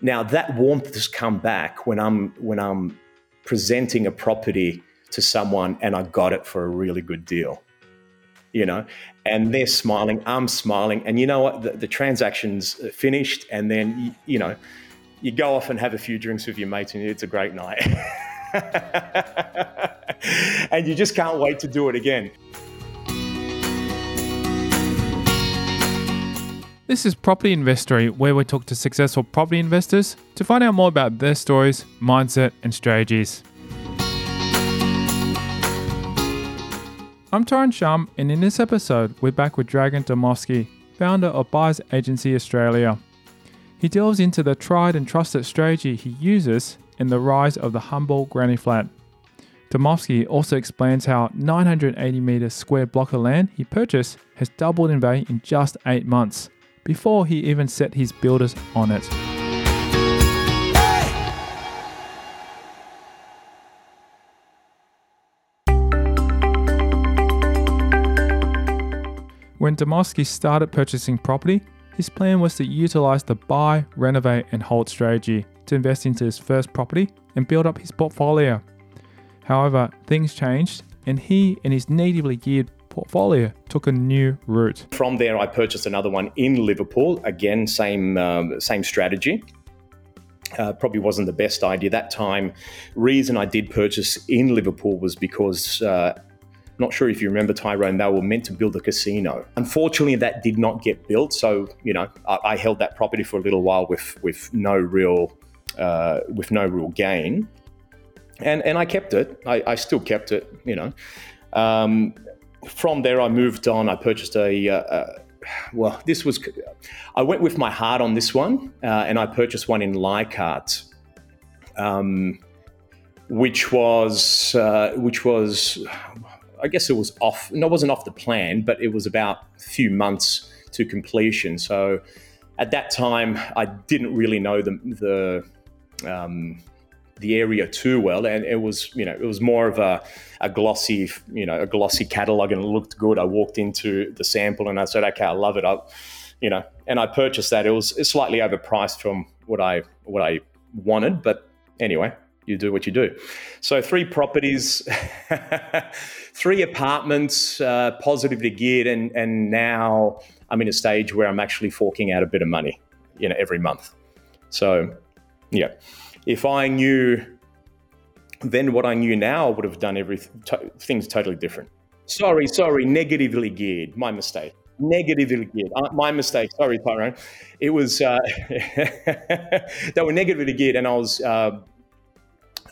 Now that warmth has come back when I'm when I'm presenting a property to someone and I got it for a really good deal. You know, and they're smiling, I'm smiling, and you know what? The, the transaction's finished, and then you, you know, you go off and have a few drinks with your mates, and it's a great night. and you just can't wait to do it again. This is Property Investory, where we talk to successful property investors to find out more about their stories, mindset, and strategies. I'm Tyrone Shum, and in this episode, we're back with Dragan Dimovski, founder of Buyers Agency Australia. He delves into the tried and trusted strategy he uses in the rise of the humble granny flat. Dimovski also explains how 980 metre square block of land he purchased has doubled in value in just 8 months before he even set his builders on it. When Dimovski started purchasing property, his plan was to utilize the buy, renovate, and hold strategy to invest into his first property and build up his portfolio. However, things changed, and he and his negatively geared portfolio took a new route. From there, I purchased another one in Liverpool. Again, same um, same strategy. Uh, probably wasn't the best idea that time. Reason I did purchase in Liverpool was because. Uh, not sure if you remember Tyrone, they were meant to build a casino. Unfortunately, that did not get built. So, you know, I, I held that property for a little while with with no real uh, with no real gain, and and I kept it. I, I still kept it. You know, um, from there, I moved on. I purchased a, uh, uh, well, this was, I went with my heart on this one, uh, and I purchased one in Leichhardt, um, which was, uh, which was, I guess it was off, no, it wasn't off the plan, but it was about a few months to completion. So at that time, I didn't really know the, the, um, the area too well, and it was you know it was more of a, a glossy you know a glossy catalog, and it looked good. I walked into the sample and I said, okay, I love it. I, you know, and I purchased that. It was slightly overpriced from what I what I wanted, but anyway, you do what you do. So three properties, three apartments, uh, positively geared, and and now I'm in a stage where I'm actually forking out a bit of money, you know, every month. So, yeah if I knew then what I knew now, I would have done everything to, things totally different. Sorry, sorry, negatively geared. My mistake. Negatively geared. Uh, my mistake. Sorry, Tyrone. It was uh, they were negatively geared, and I was uh,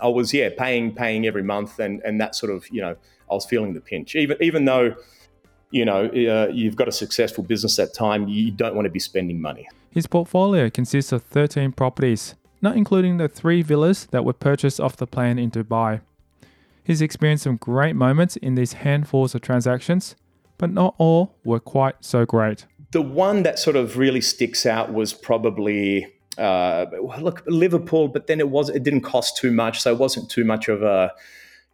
I was yeah paying paying every month, and and that sort of you know I was feeling the pinch. Even even though you know uh, you've got a successful business at time, you don't want to be spending money. His portfolio consists of 13 properties not including the three villas that were purchased off the plan in Dubai. He's experienced some great moments in these handfuls of transactions, but not all were quite so great. The one that sort of really sticks out was probably uh, look Liverpool, but then it was it didn't cost too much, so it wasn't too much of a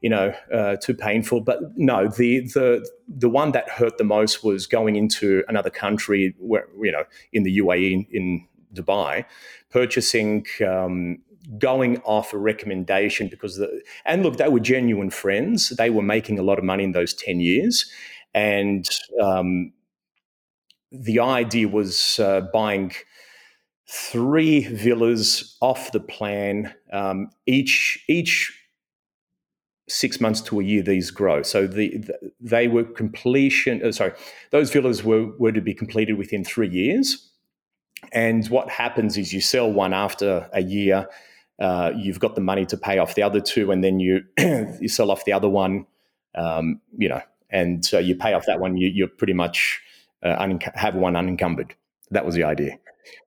you know uh, too painful. But no, the the the one that hurt the most was going into another country where you know in the UAE in, in Dubai, purchasing, um, going off a recommendation because the and look, they were genuine friends. They were making a lot of money in those ten years, and um, the idea was uh, buying three villas off the plan. Um, each each six months to a year these grow. So the, the they were completion. Uh, sorry, those villas were were to be completed within three years. And what happens is you sell one after a year, uh, you've got the money to pay off the other two, and then you you sell off the other one, um, you know, and so you pay off that one. You, you're pretty much uh, un- have one unencumbered. That was the idea,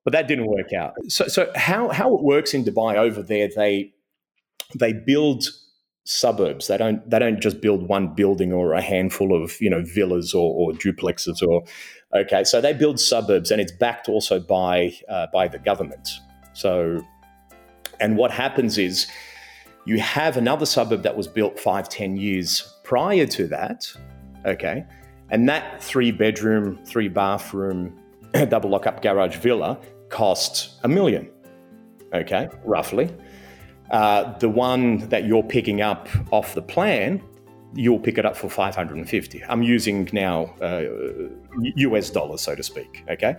but that didn't work out. So, so how how it works in Dubai over there? They they build suburbs. They don't they don't just build one building or a handful of you know villas or, or duplexes or okay. So they build suburbs, and it's backed also by uh, by the government. So, and what happens is you have another suburb that was built five ten years prior to that, okay, and that three bedroom, three bathroom, double lock up garage villa costs a million. okay, roughly. Uh, the one that you're picking up off the plan, you'll pick it up for 550. I'm using now uh, US dollars, so to speak, okay?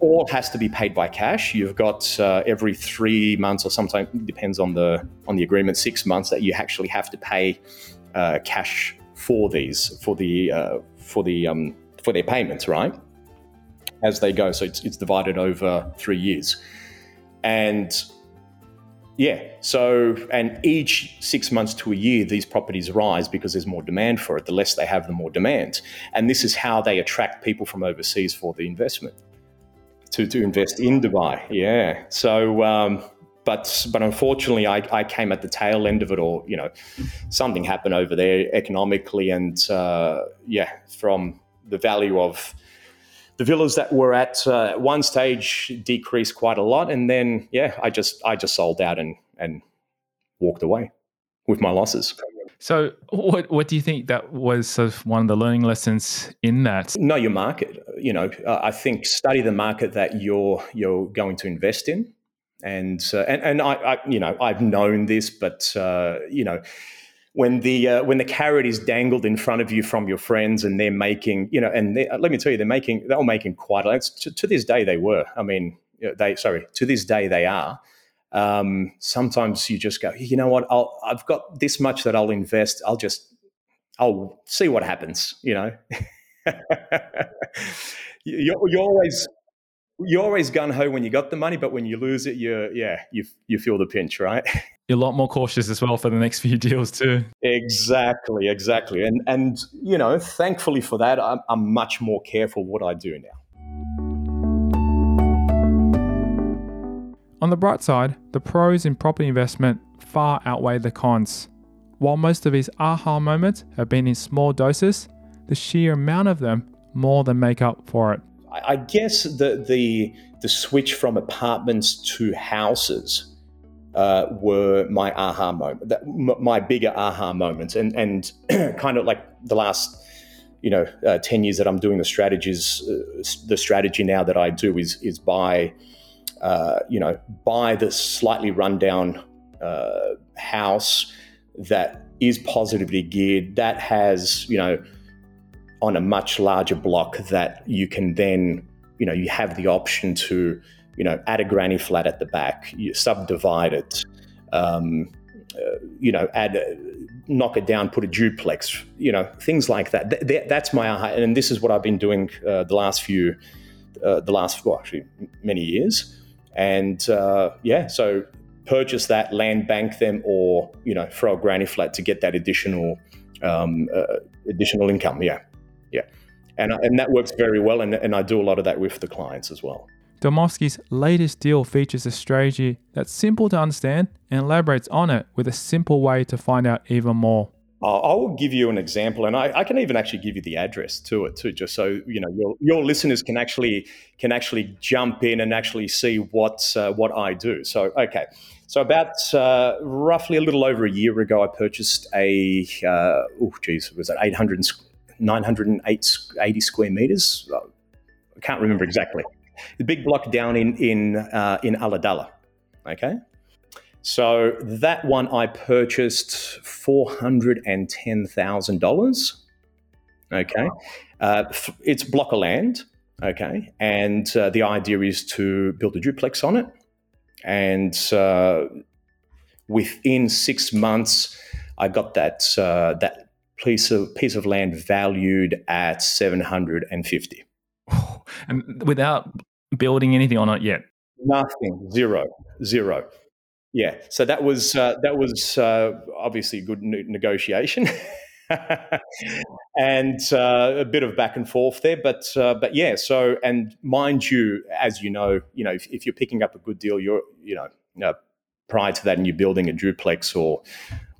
All has to be paid by cash. You've got uh, every three months, or sometimes depends on the on the agreement, six months that you actually have to pay uh, cash for these for the uh, for the um, for their payments, right? As they go, so it's, it's divided over three years, and yeah, so and each six months to a year, these properties rise because there's more demand for it. The less they have, the more demand, and this is how they attract people from overseas for the investment to to invest in Dubai. Yeah, so. Um, but but unfortunately, I, I came at the tail end of it all. You know, something happened over there economically, and uh, yeah, from the value of the villas that were at uh, one stage decreased quite a lot, and then yeah, I just I just sold out and and walked away with my losses. So, what what do you think that was sort of one of the learning lessons in that? Know your market. You know, I think study the market that you're you're going to invest in and uh, and and I, I, you know I've known this, but uh, you know when the uh, when the carrot is dangled in front of you from your friends and they're making you know and let me tell you they're making they're making quite a lot to, to this day they were I mean they sorry to this day they are. Um, sometimes you just go you know what I'll, I've got this much that I'll invest I'll just I'll see what happens you know. you're, you're always you're always gun ho when you got the money, but when you lose it, you're yeah, you you feel the pinch, right? You're a lot more cautious as well for the next few deals too. Exactly, exactly, and and you know, thankfully for that, I'm, I'm much more careful what I do now. On the bright side, the pros in property investment far outweigh the cons. While most of these aha moments have been in small doses, the sheer amount of them more than make up for it. I guess the the the switch from apartments to houses uh, were my aha moment, my bigger aha moments, and and kind of like the last you know uh, ten years that I'm doing the strategies. Uh, the strategy now that I do is is buy uh, you know buy the slightly rundown uh, house that is positively geared that has you know on a much larger block that you can then, you know, you have the option to, you know, add a granny flat at the back, you subdivide it, um, uh, you know, add, a, knock it down, put a duplex, you know, things like that. Th- th- that's my aha, and this is what I've been doing uh, the last few, uh, the last well, actually many years, and uh, yeah, so purchase that, land bank them, or you know, throw a granny flat to get that additional um, uh, additional income. Yeah yeah. And, and that works very well. And, and I do a lot of that with the clients as well. Dimovski's latest deal features a strategy that's simple to understand and elaborates on it with a simple way to find out even more. I will give you an example, and I, I, can even actually give you the address to it too, just so you know your, your listeners can actually can actually jump in and actually see what uh, what I do. So okay, so about uh, roughly a little over a year ago, I purchased a uh, oh geez, was that eight hundred 980 square meters. I can't remember exactly. The big block down in in uh, in Ulladulla. Okay, so that one I purchased four hundred and ten thousand dollars. Okay, uh, it's block of land. Okay, and uh, the idea is to build a duplex on it, and uh, within six months, I got that uh, that piece of piece of land valued at 750 and without building anything on it yet? Nothing. Zero. Zero. Yeah. So that was uh, that was uh, obviously a good negotiation. And uh, a bit of back and forth there but uh, but yeah so and mind you as you know you know if, if you're picking up a good deal you're you know uh, prior to that and you're building a duplex or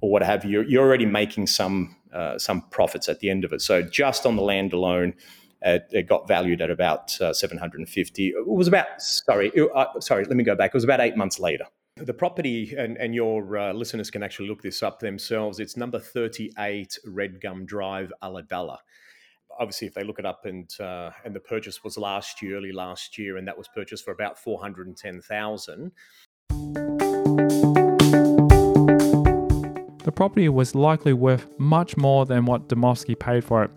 or what have you you're, you're already making some uh, some profits at the end of it. So just on the land alone, it got valued at about uh, 750. It was about sorry, uh, sorry. Let me go back. It was about eight months later. The property, and, and your uh, listeners can actually look this up themselves. It's number 38 Red Gum Drive, Ulladulla. Obviously, if they look it up, and uh, and the purchase was last year, early last year, and that was purchased for about 410,000. Property was likely worth much more than what Dimovski paid for it,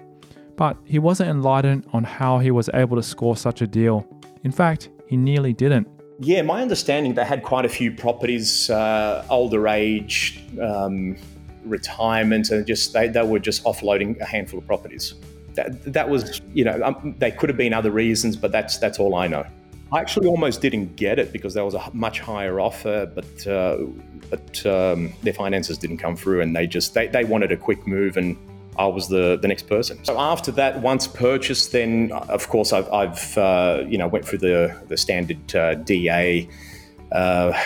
but he wasn't enlightened on how he was able to score such a deal. In fact, he nearly didn't. Yeah, my understanding they had quite a few properties, uh, older age, um, retirement, and just they, they were just offloading a handful of properties. That, that was, you know, um, they could have been other reasons, but that's that's all I know. I actually almost didn't get it because there was a much higher offer, but uh, but um, their finances didn't come through, and they just they, they wanted a quick move, and I was the, the next person. So after that, once purchased, then of course I've, I've uh, you know went through the the standard uh, DA. Uh,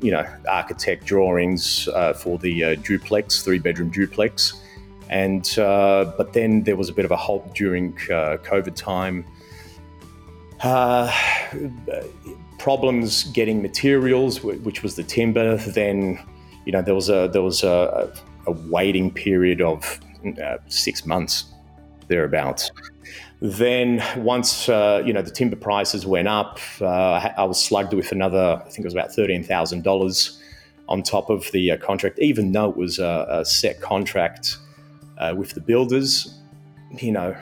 you know, architect drawings uh, for the uh, duplex, three bedroom duplex, and uh, but then there was a bit of a halt during COVID time. Problems getting materials, which was the timber. Then, you know, there was a there was a, a waiting period of uh, six months thereabouts. Then once uh, you know the timber prices went up, uh, I was slugged with another. I think it was about thirteen thousand dollars on top of the uh, contract, even though it was a, a set contract uh, with the builders. You know,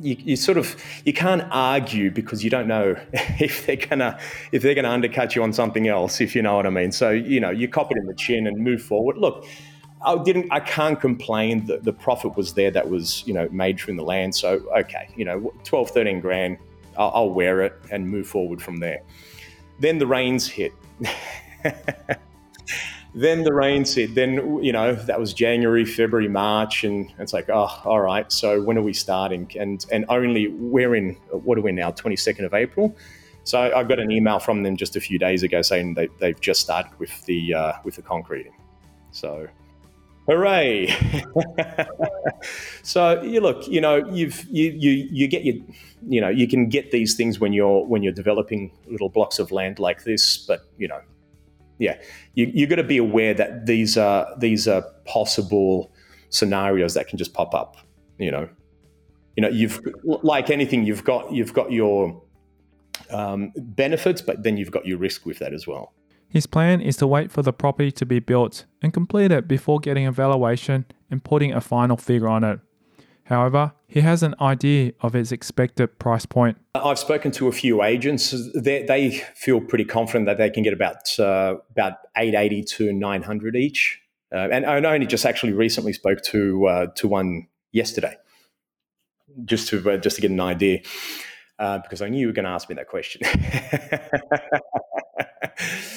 you, you, sort of you can't argue because you don't know if they're gonna if they're gonna undercut you on something else. If you know what I mean. So you know, you cop it in the chin and move forward. Look I didn't. I can't complain. that the profit was there. That was you know made from the land. So okay, you know, 12, 13 grand. I'll, I'll wear it and move forward from there. Then the rains hit. then the rains hit. Then you know that was January, February, March, and it's like, oh, all right. So when are we starting? And and only we're in what are we now? Twenty second of April. So I got an email from them just a few days ago saying they, they've just started with the uh, with the concreting. So Hooray! so you look, you know, you've you you you get your, you know, you can get these things when you're when you're developing little blocks of land like this, but you know, yeah, you you got to be aware that these are these are possible scenarios that can just pop up. You know, you know, you've like anything, you've got you've got your um, benefits, but then you've got your risk with that as well. His plan is to wait for the property to be built and complete it before getting a valuation and putting a final figure on it. However, he has an idea of its expected price point. I've spoken to a few agents. They, they feel pretty confident that they can get about uh, about 880 to 900 each. Uh, and I only just actually recently spoke to uh, to one yesterday, just to uh, just to get an idea, uh, because I knew you were going to ask me that question.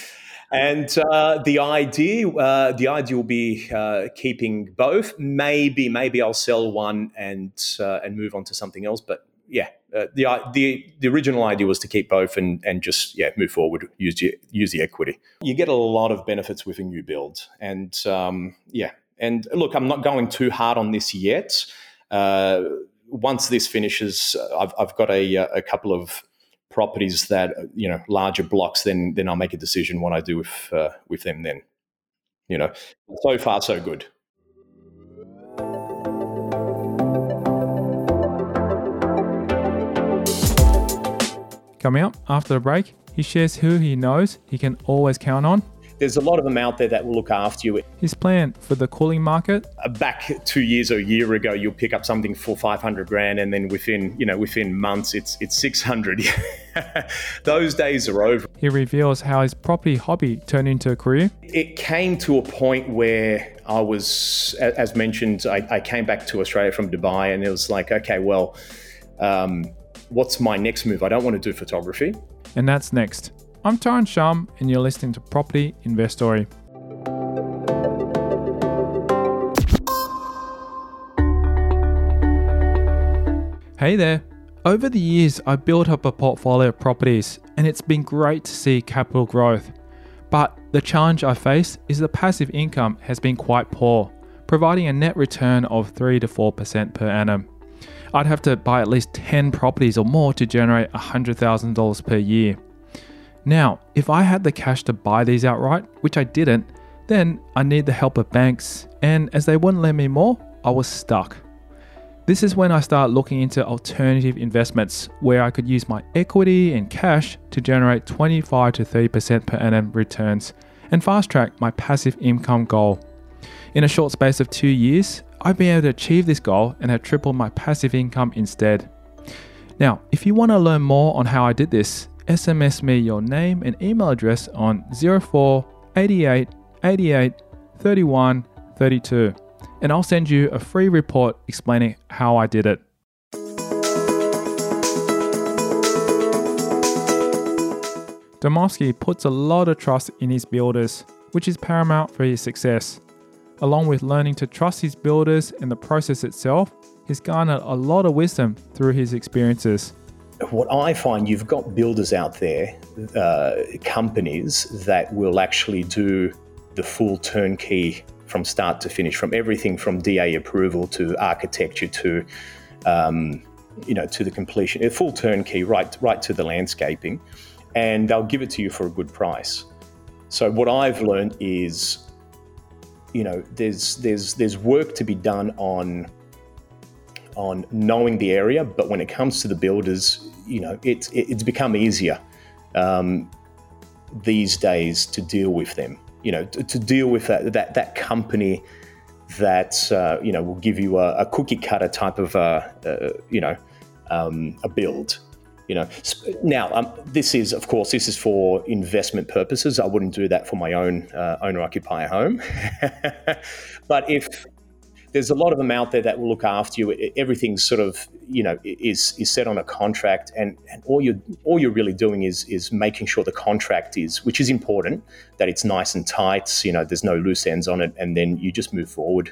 And uh, the idea, uh, the idea will be uh, keeping both. Maybe, maybe I'll sell one and uh, and move on to something else. But yeah, uh, the the the original idea was to keep both and and just yeah move forward, use the, use the equity. You get a lot of benefits with a new build, and um, yeah, and look, I'm not going too hard on this yet. Uh, once this finishes, I've, I've got a, a couple of properties that you know larger blocks, then then I'll make a decision what I do with uh, with them. Then, you know, so far so good. Coming up after the break, he shares who he knows he can always count on there's a lot of them out there that will look after you. His plan for the cooling market? Uh, back two years or a year ago, you'll pick up something for 500 grand, and then within you know within months, it's it's 600. Those days are over. He reveals how his property hobby turned into a career. It came to a point where I was, as mentioned, I, I came back to Australia from Dubai, and it was like, okay, well. Um, what's my next move? I don't want to do photography. And that's next. I'm Tyrone Shum, and you're listening to Property Investory. Hey there. Over the years, I've built up a portfolio of properties, and it's been great to see capital growth. But the challenge I face is the passive income has been quite poor, providing a net return of 3 to 4% per annum. I'd have to buy at least 10 properties or more to generate $100,000 per year. Now, if I had the cash to buy these outright, which I didn't, then I need the help of banks, and as they wouldn't lend me more, I was stuck. This is when I start looking into alternative investments where I could use my equity and cash to generate 25 to 30% per annum returns and fast track my passive income goal. In a short space of two years, I've been able to achieve this goal and have tripled my passive income instead. Now, if you want to learn more on how I did this, SMS me your name and email address on 04 88 88 31 32, and I'll send you a free report explaining how I did it. Dimovski puts a lot of trust in his builders, which is paramount for his success. Along with learning to trust his builders and the process itself, he's garnered a lot of wisdom through his experiences. What I find, you've got builders out there, uh, companies that will actually do the full turnkey from start to finish, from everything from DA approval to architecture to, um, you know, to the completion, a full turnkey, right, right to the landscaping and they'll give it to you for a good price. So what I've learned is, you know, there's there's there's work to be done on on knowing the area, but when it comes to the builders, you know, it's it's become easier um, these days to deal with them. You know, to, to deal with that that that company that uh, you know will give you a, a cookie cutter type of uh, uh, you know um, a build you know, now um, this is, of course, this is for investment purposes. I wouldn't do that for my own uh, owner-occupier home. but if there's a lot of them out there that will look after you, everything's sort of, you know, is is set on a contract, and, and all you all you're really doing is is making sure the contract is, which is important, that it's nice and tight. You know, there's no loose ends on it, and then you just move forward,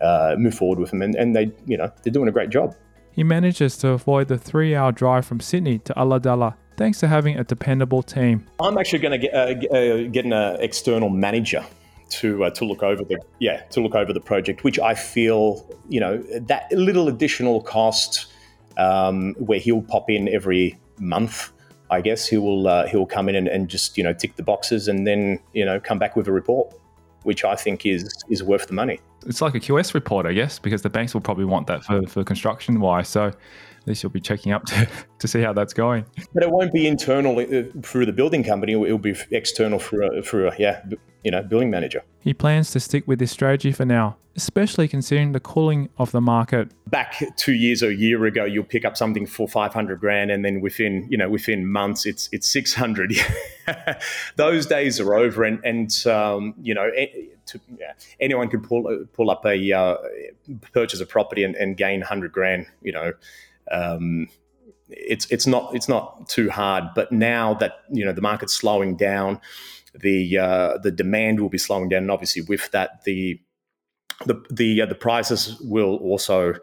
uh, move forward with them, and, and they, you know, they're doing a great job. He manages to avoid the three hour drive from Sydney to Ulladulla thanks to having a dependable team. I'm actually going to get, uh, uh, get an uh, external manager to uh, to look over the yeah to look over the project, which I feel you know that little additional cost um, where he'll pop in every month. I guess he will uh, he will come in and, and just you know tick the boxes and then you know come back with a report, which I think is is worth the money it's like a QS report, I guess, because the banks will probably want that for, for construction wise. So at least you'll be checking up to, to see how that's going. But it won't be internal uh, through the building company. It will be external through a, through a yeah, you know, building manager. He plans to stick with this strategy for now, especially considering the cooling of the market. Back two years or a year ago, you'll pick up something for 500 grand, and then within you know within months, it's it's 600. Those days are over, and and um, you know. To, yeah, anyone can pull pull up a uh, purchase a property and, and gain hundred grand. You know, um, it's it's not it's not too hard. But now that you know the market's slowing down, the uh, the demand will be slowing down, and obviously with that, the the the uh, the prices will also,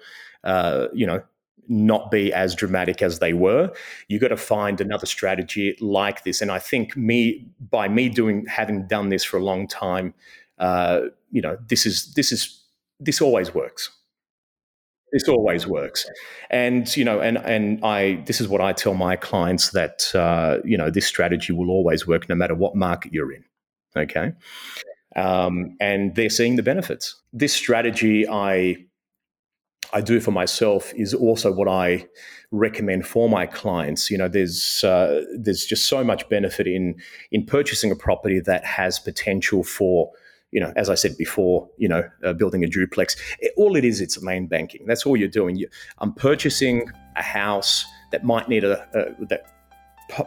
uh, you know, not be as dramatic as they were. You got to find another strategy like this, and I think me by me doing having done this for a long time, uh, you know, this is this is this always works. This always works, and you know, and and I this is what I tell my clients that uh, you know this strategy will always work no matter what market you're in. Okay, um, and they're seeing the benefits. This strategy I I do for myself is also what I recommend for my clients. You know, there's uh, there's just so much benefit in in purchasing a property that has potential for you know, as I said before, you know, uh, building a duplex. It, all it is, it's land banking. That's all you're doing. You, I'm purchasing a house that might need a, a that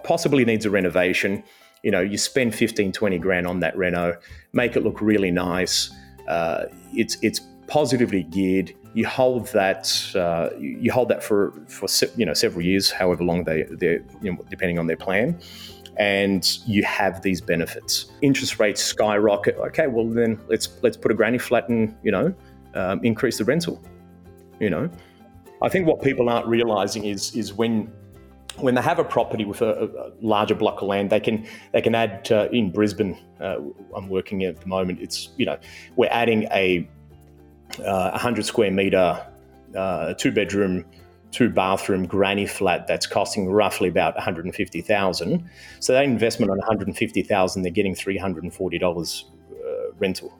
possibly needs a renovation. You know, you spend 15, 20 grand on that reno, make it look really nice. Uh, it's it's positively geared. You hold that uh, you hold that for for you know several years, however long they they you know, depending on their plan and you have these benefits. Interest rates skyrocket. Okay, well then let's let's put a granny flat and you know um, increase the rental. You know, I think what people aren't realizing is is when when they have a property with a, a larger block of land, they can they can add in Brisbane. Uh, I'm working at the moment. It's you know we're adding a uh, 100 square meter uh, two bedroom two bathroom granny flat that's costing roughly about 150,000. So that investment on 150,000 they're getting $340 uh, rental.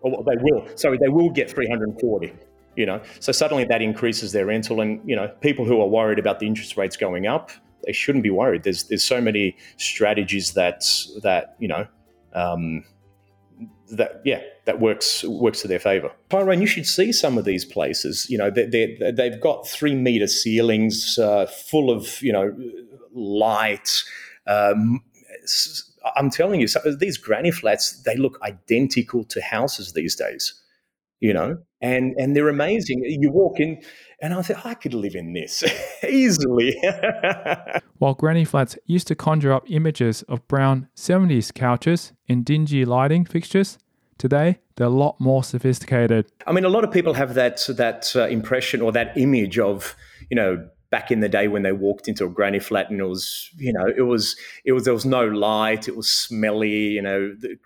Or they will. Sorry, they will get 340. You know, so suddenly that increases their rental, and you know, people who are worried about the interest rates going up, they shouldn't be worried. There's there's so many strategies that that you know. Um, that yeah that works works to their favor. Tyrone you should see some of these places. You know they they've got three meter ceilings uh, full of you know light. Um, I'm telling you so these granny flats they look identical to houses these days you know, and and they're amazing. You walk in, and I said I could live in this easily. While granny flats used to conjure up images of brown 70s couches in dingy lighting fixtures, today they're a lot more sophisticated. I mean, a lot of people have that that uh, impression or that image of you know back in the day when they walked into a granny flat and it was you know it was it was there was no light it was smelly you know the,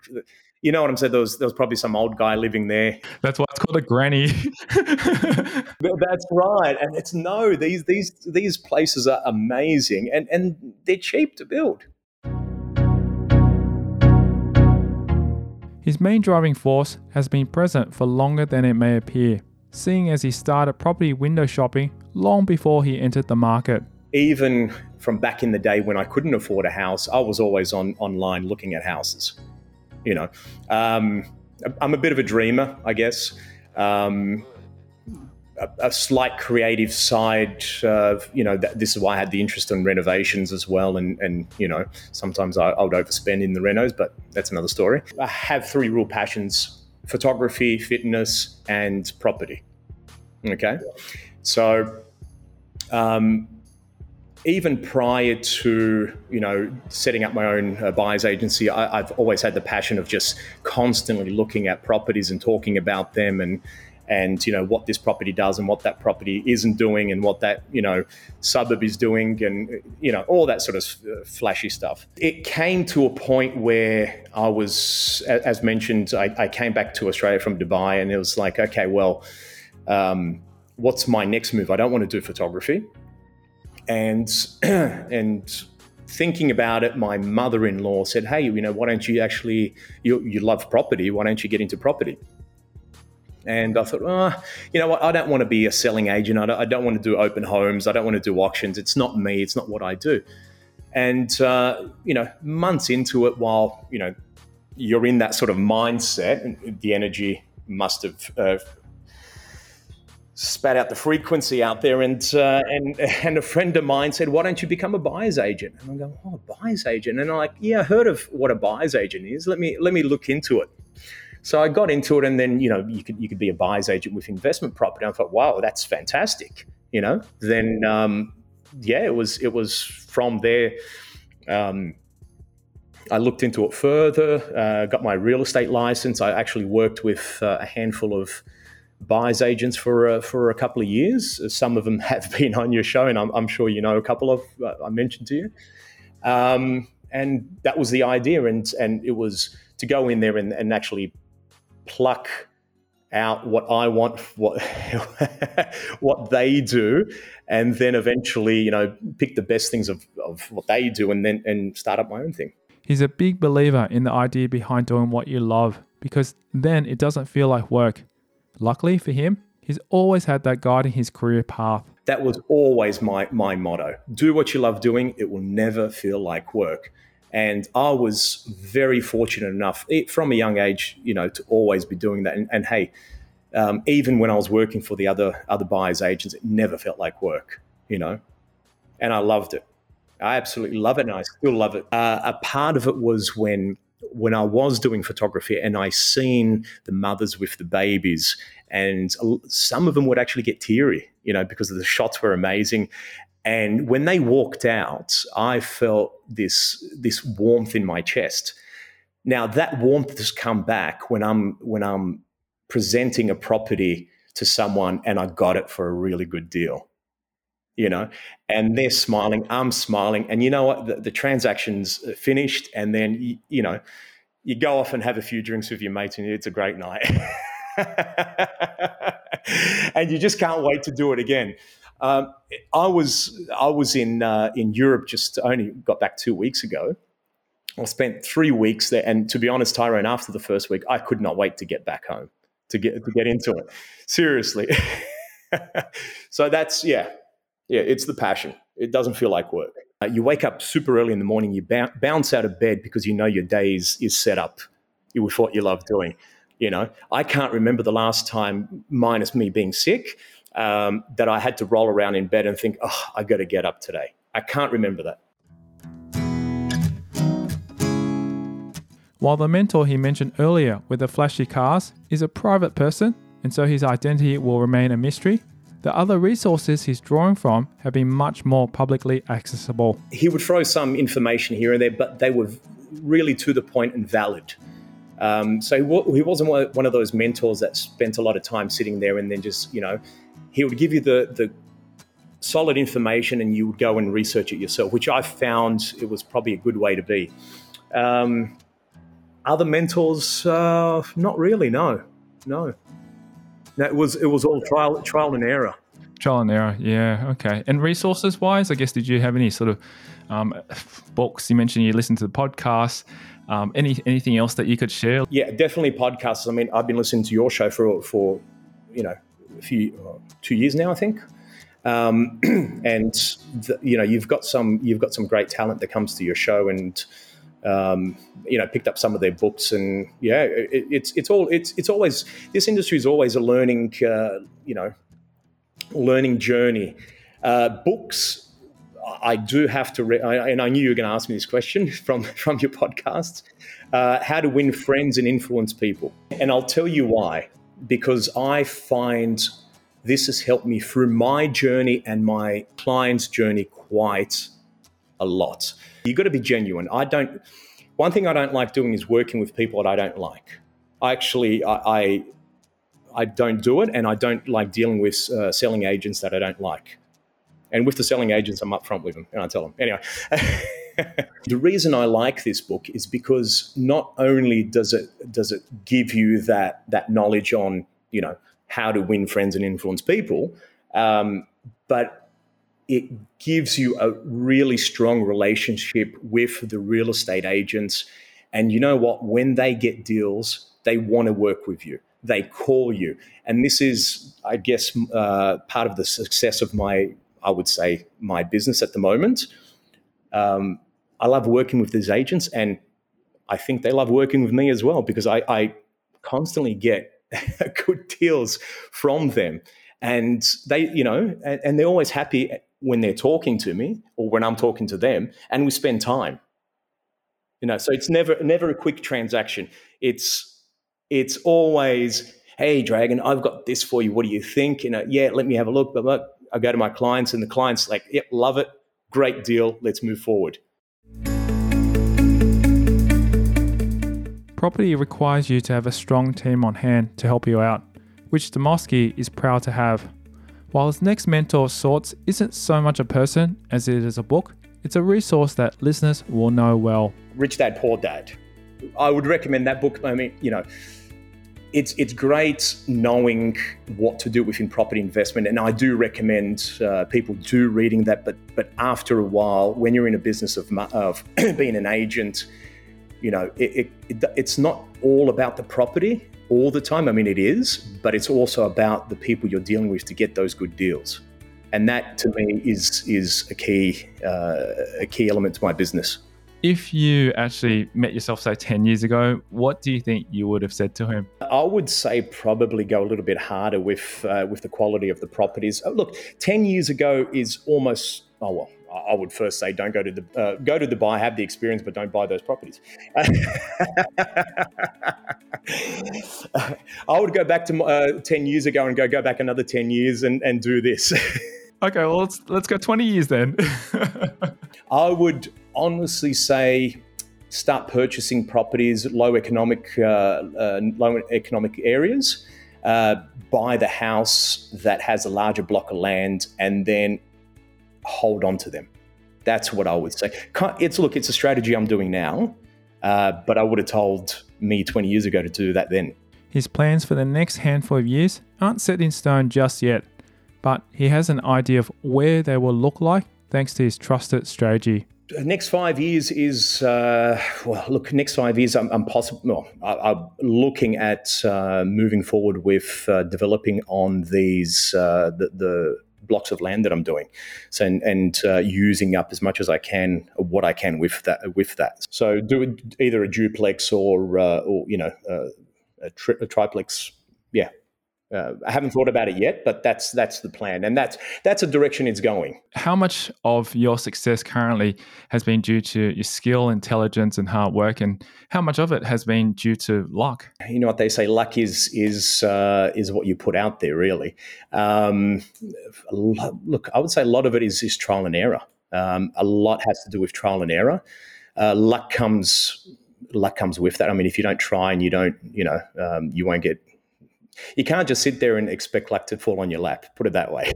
you know what I'm saying? There was, there was probably some old guy living there. That's why it's called a granny. That's right. And it's no, these these these places are amazing and, and they're cheap to build. His main driving force has been present for longer than it may appear, seeing as he started property window shopping long before he entered the market. Even from back in the day when I couldn't afford a house, I was always on online looking at houses you know, um, I'm a bit of a dreamer, I guess. Um, a, a, slight creative side. Uh, you know, that, this is why I had the interest in renovations as well. And, and you know, sometimes I, I would overspend in the renos, but that's another story. I have three real passions photography, fitness, and property. Okay. So, um, even prior to you know setting up my own uh, buyers agency, I, have always had the passion of just constantly looking at properties and talking about them and and you know what this property does and what that property isn't doing and what that you know suburb is doing and you know all that sort of uh, flashy stuff. It came to a point where I was, as mentioned, I, I came back to Australia from Dubai and it was like, okay, well. Um, what's my next move? I don't want to do photography and and thinking about it, my mother-in-law said, "Hey, you know, why don't you actually you you love property? Why don't you get into property?" And I thought, oh, you know what? I don't want to be a selling agent. I don't, I don't want to do open homes. I don't want to do auctions. It's not me. It's not what I do. And uh, you know, months into it, while you know you're in that sort of mindset, the energy must have uh, spat out the frequency out there, and uh, and and a friend of mine said, "Why don't you become a buyer's agent?" And I'm going, "Oh, a buyer's agent," and I'm like, "Yeah, I heard of what a buyer's agent is. Let me let me look into it." So I got into it, and then you know you could you could be a buyer's agent with investment property. I thought, "Wow, that's fantastic!" You know, then um, yeah, it was it was from there. Um, I looked into it further, uh, got my real estate license. I actually worked with uh, a handful of buyers agents for uh, for a couple of years. Some of them have been on your show, and I'm, I'm sure you know a couple of uh, I mentioned to you. Um, and that was the idea, and and it was to go in there and, and actually pluck out what I want, what what they do, and then eventually, you know, pick the best things of, of what they do, and then and start up my own thing. He's a big believer in the idea behind doing what you love because then it doesn't feel like work. Luckily for him, he's always had that guiding his career path. That was always my, my motto. Do what you love doing, it will never feel like work. And I was very fortunate enough from a young age, you know, to always be doing that. And, and hey, um, even when I was working for the other other buyers agents, it never felt like work, you know, and I loved it. I absolutely love it, and I still love it. Uh, a part of it was when when I was doing photography and I seen the mothers with the babies, and some of them would actually get teary, you know, because the shots were amazing. And when they walked out, I felt this this warmth in my chest. Now that warmth has come back when I'm when I'm presenting a property to someone and I got it for a really good deal you know, and they're smiling, I'm smiling, and you know what? The, the transaction's finished, and then you, you, know, you go off and have a few drinks with your mates, and it's a great night, and you just can't wait to do it again. Um, I was I was in uh, in Europe just only got back two weeks ago. I spent three weeks there, and to be honest, Tyrone, after the first week, I could not wait to get back home to get to get into it. Seriously. so that's yeah, yeah, it's the passion. It doesn't feel like work. Uh, you wake up super early in the morning, you bounce out of bed because you know your day is, is set up with what you love doing. You know, I can't remember the last time, minus me being sick, um, that I had to roll around in bed and think, oh, I got to get up today. I can't remember that. While the mentor he mentioned earlier with the flashy cars is a private person, and so his identity will remain a mystery, the other resources he's drawing from have been much more publicly accessible. He would throw some information here and there, but they were really to the point and valid. Um, so he wasn't one of those mentors that spent a lot of time sitting there and then just, you know, he would give you the, the solid information and you would go and research it yourself, which I found it was probably a good way to be. Um, other mentors, uh, not really, no, no. No, it was it was all trial trial and error. Trial and error, yeah, okay. And resources wise, I guess, did you have any sort of um, books? You mentioned you listened to the podcast. Um, any anything else that you could share? Yeah, definitely podcasts. I mean, I've been listening to your show for for you know a few uh, two years now, I think. Um, and the, you know, you've got some you've got some great talent that comes to your show, and um, you know, picked up some of their books, and yeah, it, it's it's all it's it's always this industry is always a learning, uh, you know, learning journey. Uh, books, I do have to, re- I, and I knew you were going to ask me this question from from your podcast. Uh, how to win friends and influence people, and I'll tell you why. Because I find this has helped me through my journey and my clients' journey quite a lot. You've got to be genuine. I don't. One thing I don't like doing is working with people that I don't like. I actually I I, I don't do it, and I don't like dealing with uh, selling agents that I don't like. And with the selling agents, I'm upfront with them, and I tell them anyway. the reason I like this book is because not only does it does it give you that that knowledge on you know how to win friends and influence people, um, but it gives you a really strong relationship with the real estate agents. And you know what? When they get deals, they want to work with you. They call you. And this is, I guess, uh, part of the success of my, I would say, my business at the moment. Um, I love working with these agents, and I think they love working with me as well because I, I constantly get good deals from them and they you know and, and, they're always happy when they're talking to me or when I'm talking to them, and we spend time. You know, so it's never never a quick transaction. It's it's always, hey, Dragan, I've got this for you. What do you think? You know, yeah, let me have a look. But I go to my clients, and the clients like, yep, love it, great deal. Let's move forward. Property requires you to have a strong team on hand to help you out, which Dimovski is proud to have. While his next mentor of sorts isn't so much a person as it is a book, it's a resource that listeners will know well. Rich Dad Poor Dad. I would recommend that book. I mean, you know, it's it's great knowing what to do within property investment, and I do recommend uh, people do reading that. But but after a while, when you're in a business of of being an agent, you know, it, it, it's not all about the property all the time. I mean, it is, but it's also about the people you're dealing with to get those good deals. And that, to me, is is a key uh, a key element to my business. If you actually met yourself, say, ten years ago, what do you think you would have said to him? I would say probably go a little bit harder with uh, with the quality of the properties. Uh, look, ten years ago is almost oh well, I would first say don't go to the uh, go to Dubai, have the experience, but don't buy those properties. I would go back to uh, ten years ago and go go back another ten years and, and do this. okay, well let's let's go twenty years then. I would honestly say start purchasing properties low economic uh, uh, low economic areas. Uh, buy the house that has a larger block of land, and then hold on to them. That's what I would say. It's look, it's a strategy I'm doing now, uh, but I would have told me 20 years ago to do that then. His plans for the next handful of years aren't set in stone just yet, but he has an idea of where they will look like thanks to his trusted strategy. Next five years is uh, well. Look, next five years, I'm, I'm possible. Well, I, am looking at uh, moving forward with uh, developing on these uh, the, the blocks of land that I'm doing, so and, and uh, using up as much as I can what I can with that with that. So do either a duplex or uh, or you know uh, a, tri- a triplex. Yeah, uh, I haven't thought about it yet, but that's that's the plan, and that's that's a direction it's going. How much of your success currently has been due to your skill, intelligence, and hard work, and how much of it has been due to luck? You know what they say: luck is is uh, is what you put out there. Really, um, look, I would say a lot of it is is trial and error. Um, a lot has to do with trial and error. Uh, luck comes luck comes with that. I mean, if you don't try and you don't, you know, um, you won't get you can't just sit there and expect luck to fall on your lap. Put it that way.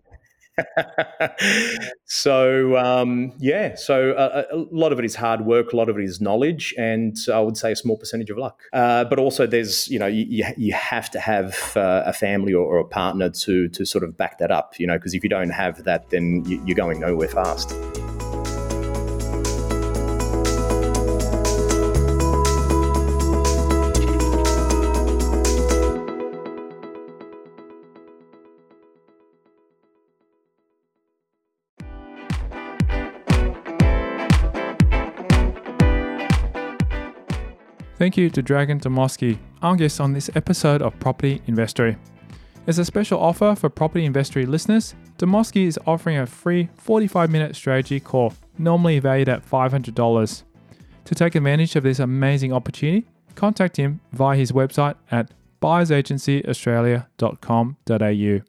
so um, yeah, so uh, a, lot of it is hard work, a lot of it is knowledge, and I would say a small percentage of luck. Uh, but also, there's you know you, you have to have uh, a family or, or, a partner to to sort of back that up. You know, because if you don't have that, then you, you're going nowhere fast. Thank you to Dragan Dimovski, our guest on this episode of Property Investory. As a special offer for Property Investory listeners, Dimovski is offering a free 45 minute strategy call, normally valued at $500. To take advantage of this amazing opportunity, contact him via his website at buyersagencyaustralia.com.au.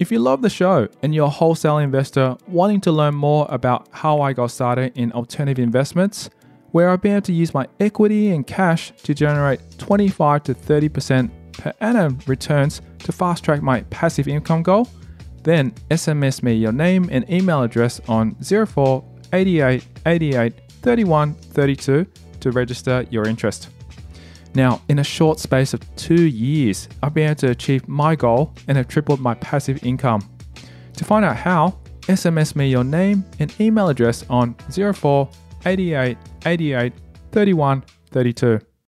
If you love the show and you're a wholesale investor wanting to learn more about how I got started in alternative investments, where I've been able to use my equity and cash to generate 25 to 30% per annum returns to fast track my passive income goal, then SMS me your name and email address on 04 88 88 31 32 to register your interest. Now, in a short space of two years, I've been able to achieve my goal and have tripled my passive income. To find out how, SMS me your name and email address on 04 88 88 31 32.